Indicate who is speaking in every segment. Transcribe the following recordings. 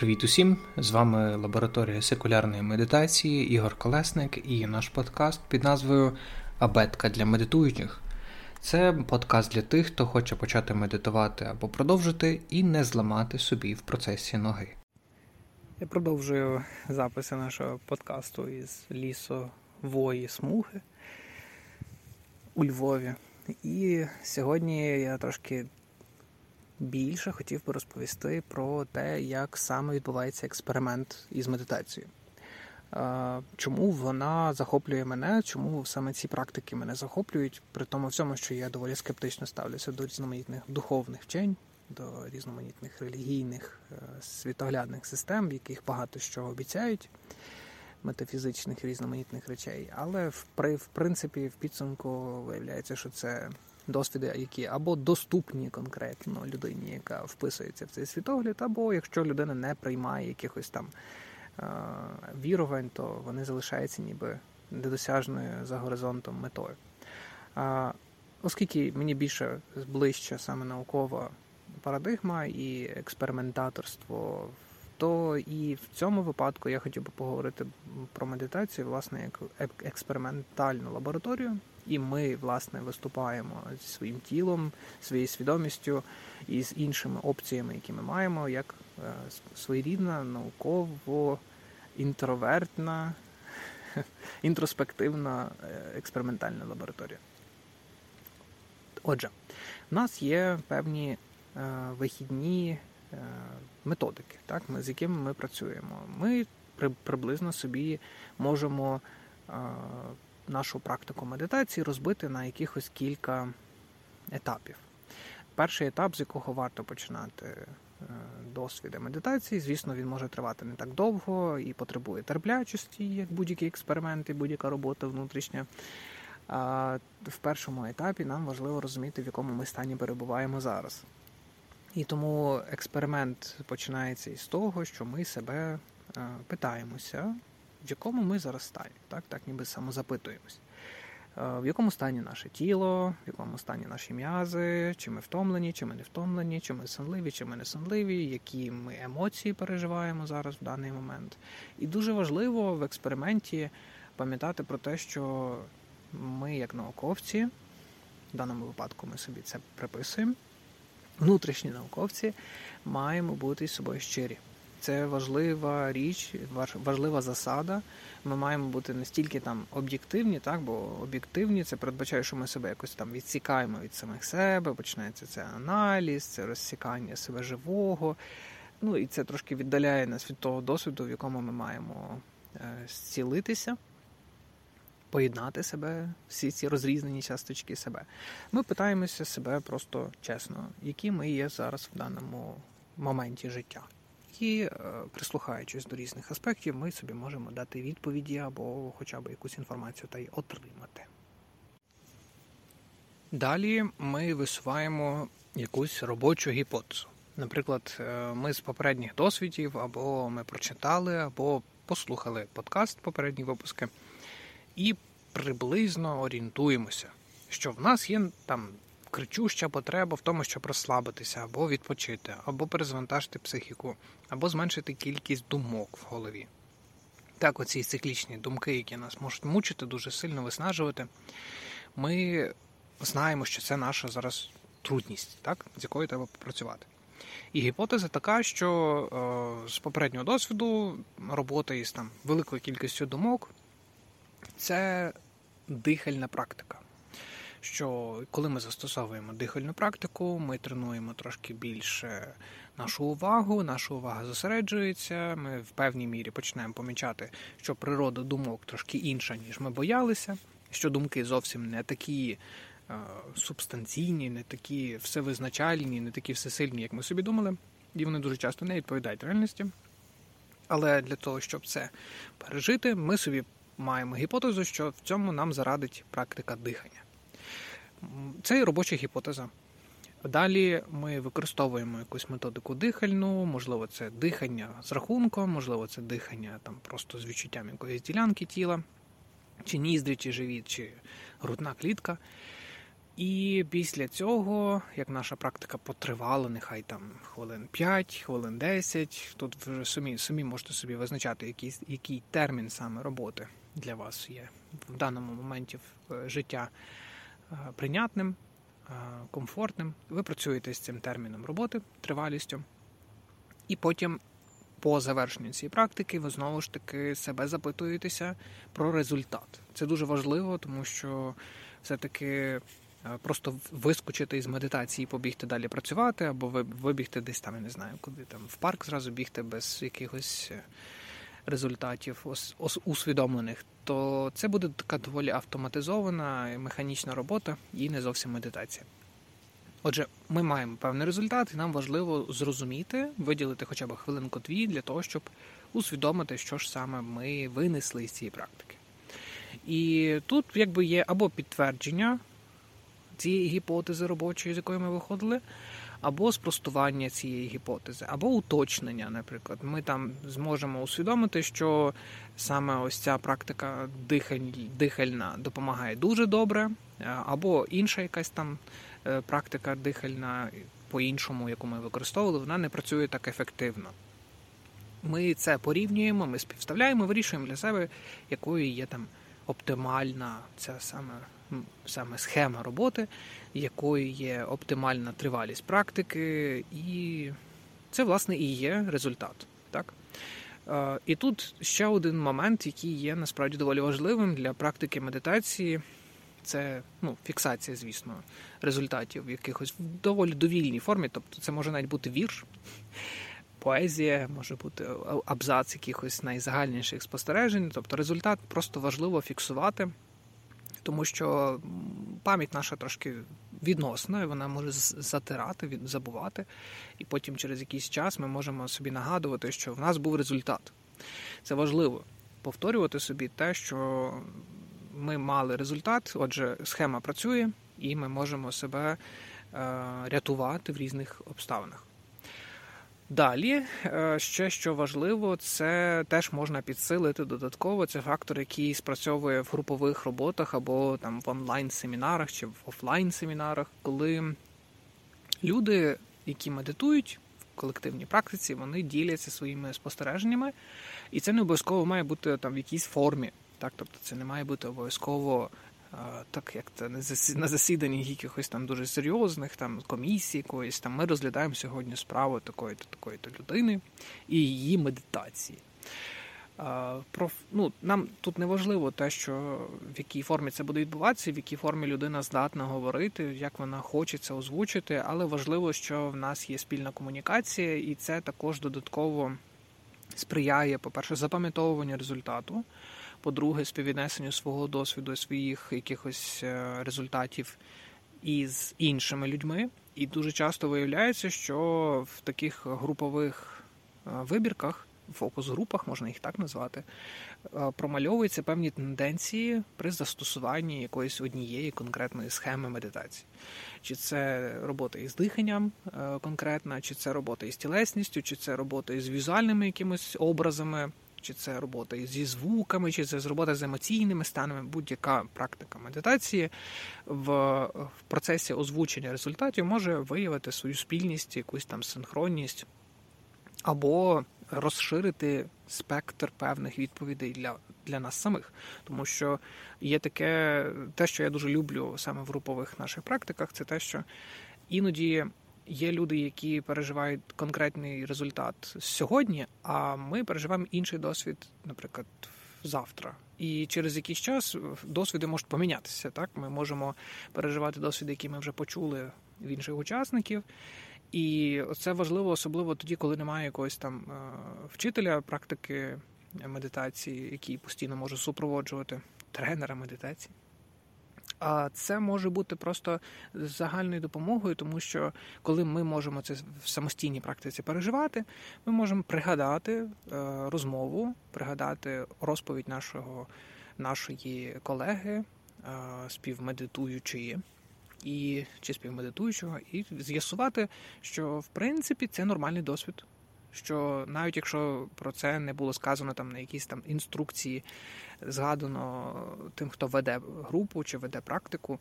Speaker 1: Привіт усім! З вами лабораторія секулярної медитації Ігор Колесник і наш подкаст під назвою Абетка для медитуючих. Це подкаст для тих, хто хоче почати медитувати або продовжити і не зламати собі в процесі ноги.
Speaker 2: Я продовжую записи нашого подкасту із лісової смуги у Львові. І сьогодні я трошки більше хотів би розповісти про те, як саме відбувається експеримент із медитацією. Чому вона захоплює мене, чому саме ці практики мене захоплюють, при тому всьому, що я доволі скептично ставлюся до різноманітних духовних вчень, до різноманітних релігійних е, світоглядних систем, в яких багато що обіцяють, метафізичних різноманітних речей. Але в принципі в підсумку виявляється, що це досвіди, які або доступні конкретно людині, яка вписується в цей світогляд, або якщо людина не приймає якихось там е, вірувань, то вони залишаються ніби недосяжною за горизонтом метою. Оскільки мені більше ближче саме наукова парадигма і експериментаторство, то і в цьому випадку я хотів би поговорити про медитацію, власне, як експериментальну лабораторію. І ми, власне, виступаємо зі своїм тілом, своєю свідомістю і з іншими опціями, які ми маємо, як е, своєрідна, науково інтровертна, інтроспективна е, експериментальна лабораторія. Отже, в нас є певні е, вихідні методики, так, з якими ми працюємо. Ми приблизно собі можемо нашу практику медитації розбити на якихось кілька етапів. Перший етап, з якого варто починати е, досвіди медитації, звісно, він може тривати не так довго і потребує терплячості, як будь-який експеримент і будь-яка робота внутрішня. В першому етапі нам важливо розуміти, в якому ми стані перебуваємо зараз. І тому експеримент починається із того, що ми себе е, питаємося, в якому ми зараз стані, так, так ніби самозапитуємось. Е, в якому стані наше тіло, в якому стані наші м'язи, чи ми втомлені, чи ми не втомлені, чи ми сонливі, чи ми не сонливі, які ми емоції переживаємо зараз в даний момент. І дуже важливо в експерименті пам'ятати про те, що ми, як науковці, в даному випадку ми собі це приписуємо, внутрішні науковці, маємо бути з собою щирі. Це важлива річ, важлива засада. Ми маємо бути настільки там об'єктивні, так бо об'єктивні це передбачає, що ми себе якось там відсікаємо від самих себе. Починається це аналіз, це розсікання себе живого. Ну і це трошки віддаляє нас від того досвіду, в якому ми маємо е, зцілитися, поєднати себе, всі ці розрізнені часточки себе. Ми питаємося себе просто чесно, які ми є зараз в даному моменті життя. І е, прислухаючись до різних аспектів, ми собі можемо дати відповіді або хоча б якусь інформацію та й отримати. Далі ми висуваємо якусь робочу гіпотезу. Наприклад, е, ми з попередніх досвідів, або ми прочитали, або послухали подкаст попередні випуски, і приблизно орієнтуємося, що в нас є там кричуща потреба в тому, щоб розслабитися, або відпочити, або перезвантажити психіку, або зменшити кількість думок в голові. Так, оці циклічні думки, які нас можуть мучити, дуже сильно виснажувати, ми знаємо, що це наша зараз трудність, так, з якою треба попрацювати. І гіпотеза така, що е, з попереднього досвіду робота із там великою кількістю думок це дихальна практика що коли ми застосовуємо дихальну практику, ми тренуємо трошки більше нашу увагу, наша увага зосереджується. Ми в певній мірі починаємо помічати, що природа думок трошки інша, ніж ми боялися, що думки зовсім не такі. Е, субстанційні, не такі всевизначальні, не такі всесильні, як ми собі думали, і вони дуже часто не відповідають реальності. Але для того, щоб це пережити, ми собі маємо гіпотезу, що в цьому нам зарадить практика дихання. Це робоча гіпотеза. Далі ми використовуємо якусь методику дихальну, можливо, це дихання з рахунком, можливо, це дихання там просто з відчуттям якоїсь ділянки тіла, чи ніздрі, чи живіт, чи грудна клітка. І після цього, як наша практика потривала, нехай там хвилин 5, хвилин 10, тут вже самі самі можете собі визначати, який, який термін саме роботи для вас є в даному моменті життя прийнятним, комфортним. Ви працюєте з цим терміном роботи, тривалістю, і потім по завершенню цієї практики ви знову ж таки себе запитуєтеся про результат. Це дуже важливо, тому що все-таки е, просто вискочити із медитації, побігти далі працювати, або вибігти десь там, я не знаю, куди там в парк зразу бігти без якихось е, результатів усвідомлених, то це буде така доволі автоматизована механічна робота і не зовсім медитація. Отже, ми маємо певний результат, і нам важливо зрозуміти, виділити хоча б хвилинку-дві для того, щоб усвідомити, що ж саме ми винесли з цієї практики. І тут якби є або підтвердження цієї гіпотези робочої, з якої ми виходили, або спростування цієї гіпотези, або уточнення, наприклад. Ми там зможемо усвідомити, що саме ось ця практика дихальна допомагає дуже добре, або інша якась там. Е, практика дихальна по-іншому, яку ми використовували, вона не працює так ефективно. Ми це порівнюємо, ми співставляємо, вирішуємо для себе, якою є там оптимальна ця саме саме схема роботи, якою є оптимальна тривалість практики, і це, власне, і є результат. Так? Е, і тут ще один момент, який є насправді доволі важливим для практики медитації це ну, фіксація, звісно, результатів в якихось в доволі довільній формі. Тобто це може навіть бути вірш, поезія, може бути абзац якихось найзагальніших спостережень. Тобто результат просто важливо фіксувати, тому що пам'ять наша трошки відносна, і вона може затирати, забувати. І потім через якийсь час ми можемо собі нагадувати, що в нас був результат. Це важливо повторювати собі те, що ми мали результат, отже, схема працює, і ми можемо себе е, рятувати в різних обставинах. Далі, е, ще що важливо, це теж можна підсилити додатково. Це фактор, який спрацьовує в групових роботах або там в онлайн-семінарах чи в офлайн-семінарах, коли люди, які медитують в колективній практиці, вони діляться своїми спостереженнями, і це не обов'язково має бути там в якійсь формі. Так, Тобто це не має бути обов'язково так, як це на засіданні якихось там дуже серйозних там комісій, якоїсь там ми розглядаємо сьогодні справу такої-то такої-то людини і її медитації. Про, ну, Нам тут не важливо те, що в якій формі це буде відбуватися, в якій формі людина здатна говорити, як вона хоче це озвучити, але важливо, що в нас є спільна комунікація, і це також додатково сприяє, по-перше, запам'ятовуванню результату по-друге, співвіднесенню свого досвіду, своїх якихось е, результатів із іншими людьми. І дуже часто виявляється, що в таких групових е, вибірках, фокус-групах, можна їх так назвати, е, промальовуються певні тенденції при застосуванні якоїсь однієї конкретної схеми медитації. Чи це робота із диханням конкретна, чи це робота із тілесністю, чи це робота із візуальними якимись образами чи це робота зі звуками, чи це робота з емоційними станами, будь-яка практика медитації в, в процесі озвучення результатів може виявити свою спільність, якусь там синхронність, або розширити спектр певних відповідей для для нас самих. Тому що є таке, те, що я дуже люблю саме в групових наших практиках, це те, що іноді Є люди, які переживають конкретний результат сьогодні, а ми переживаємо інший досвід, наприклад, завтра. І через якийсь час досвіди можуть помінятися. Так, ми можемо переживати досвіди, які ми вже почули в інших учасників. І це важливо, особливо тоді, коли немає якогось там е, вчителя практики медитації, який постійно може супроводжувати тренера медитації. А це може бути просто загальною допомогою, тому що коли ми можемо це в самостійній практиці переживати, ми можемо пригадати е, розмову, пригадати розповідь нашого нашої колеги, е, співмедитуючої. І чи співмедитуючого, і з'ясувати, що в принципі це нормальний досвід що навіть якщо про це не було сказано там на якійсь там інструкції, згадано тим, хто веде групу чи веде практику,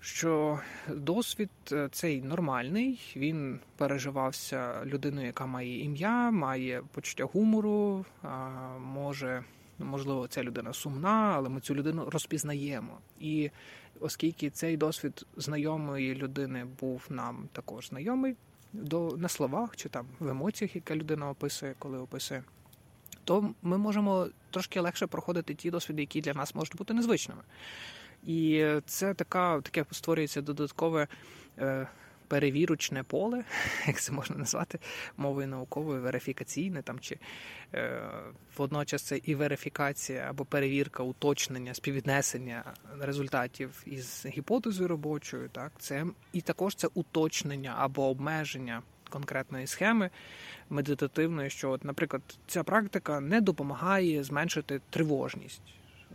Speaker 2: що досвід е, цей нормальний, він переживався людиною, яка має ім'я, має почуття гумору, може, можливо, ця людина сумна, але ми цю людину розпізнаємо. І оскільки цей досвід знайомої людини був нам також знайомий до на словах чи там в емоціях, яка людина описує, коли описує, то ми можемо трошки легше проходити ті досвіди, які для нас можуть бути незвичними. І це така таке створюється додаткове е, перевірочне поле, як це можна назвати, мовою науковою, верифікаційне там чи е, водночас це і верифікація або перевірка, уточнення, співвіднесення результатів із гіпотезою робочою. Так, це і також це уточнення або обмеження. Конкретної схеми медитативної, що, от, наприклад, ця практика не допомагає зменшити тривожність.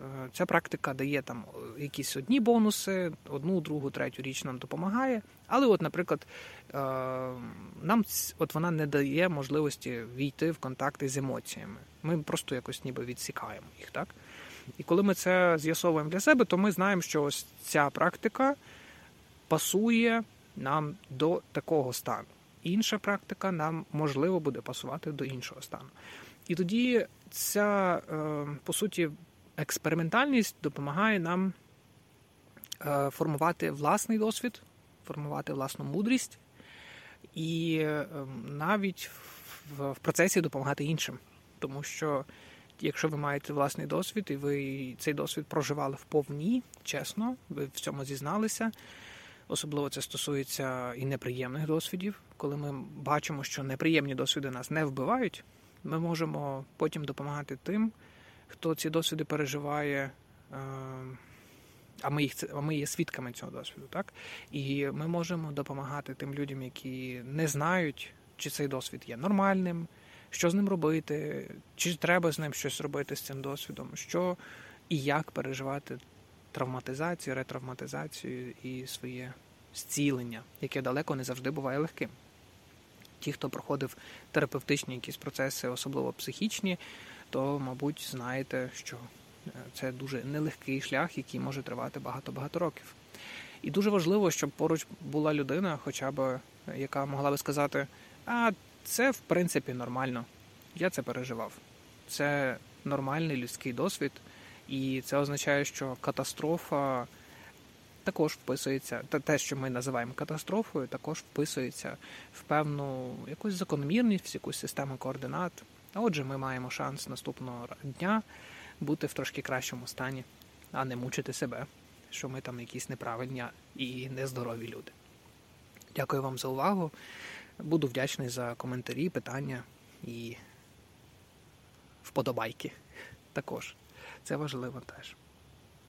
Speaker 2: Е, ця практика дає там е, якісь одні бонуси, одну, другу, третю річ нам допомагає. Але, от, наприклад, е, нам от вона не дає можливості війти в контакти з емоціями. Ми просто якось ніби відсікаємо їх. так? І коли ми це з'ясовуємо для себе, то ми знаємо, що ось ця практика пасує нам до такого стану. Інша практика нам можливо буде пасувати до іншого стану. І тоді ця, по суті, експериментальність допомагає нам е, формувати власний досвід, формувати власну мудрість і е, навіть в процесі допомагати іншим. Тому що, якщо ви маєте власний досвід, і ви цей досвід проживали вповні, чесно, ви в цьому зізналися. Особливо це стосується і неприємних досвідів. Коли ми бачимо, що неприємні досвіди нас не вбивають, ми можемо потім допомагати тим, хто ці досвіди переживає, е, а ми їх а ми є свідками цього досвіду, так? І ми можемо допомагати тим людям, які не знають, чи цей досвід є нормальним, що з ним робити, чи треба з ним щось робити з цим досвідом, що і як переживати травматизацію, ретравматизацію і своє зцілення, яке далеко не завжди буває легким. Ті, хто проходив терапевтичні якісь процеси, особливо психічні, то, мабуть, знаєте, що е, це дуже нелегкий шлях, який може тривати багато-багато років. І дуже важливо, щоб поруч була людина, хоча б е, яка могла би сказати, а це в принципі нормально. Я це переживав. Це нормальний людський досвід, і це означає, що катастрофа також вписується, те, що ми називаємо катастрофою, також вписується в певну якусь закономірність, в якусь систему координат. Отже, ми маємо шанс наступного дня бути в трошки кращому стані, а не мучити себе, що ми там якісь неправильні і нездорові люди. Дякую вам за увагу. Буду вдячний за коментарі, питання і вподобайки також. Це важливо теж.